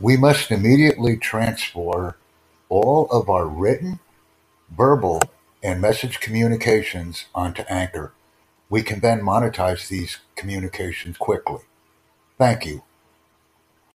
We must immediately transfer all of our written, verbal, and message communications onto Anchor. We can then monetize these communications quickly. Thank you.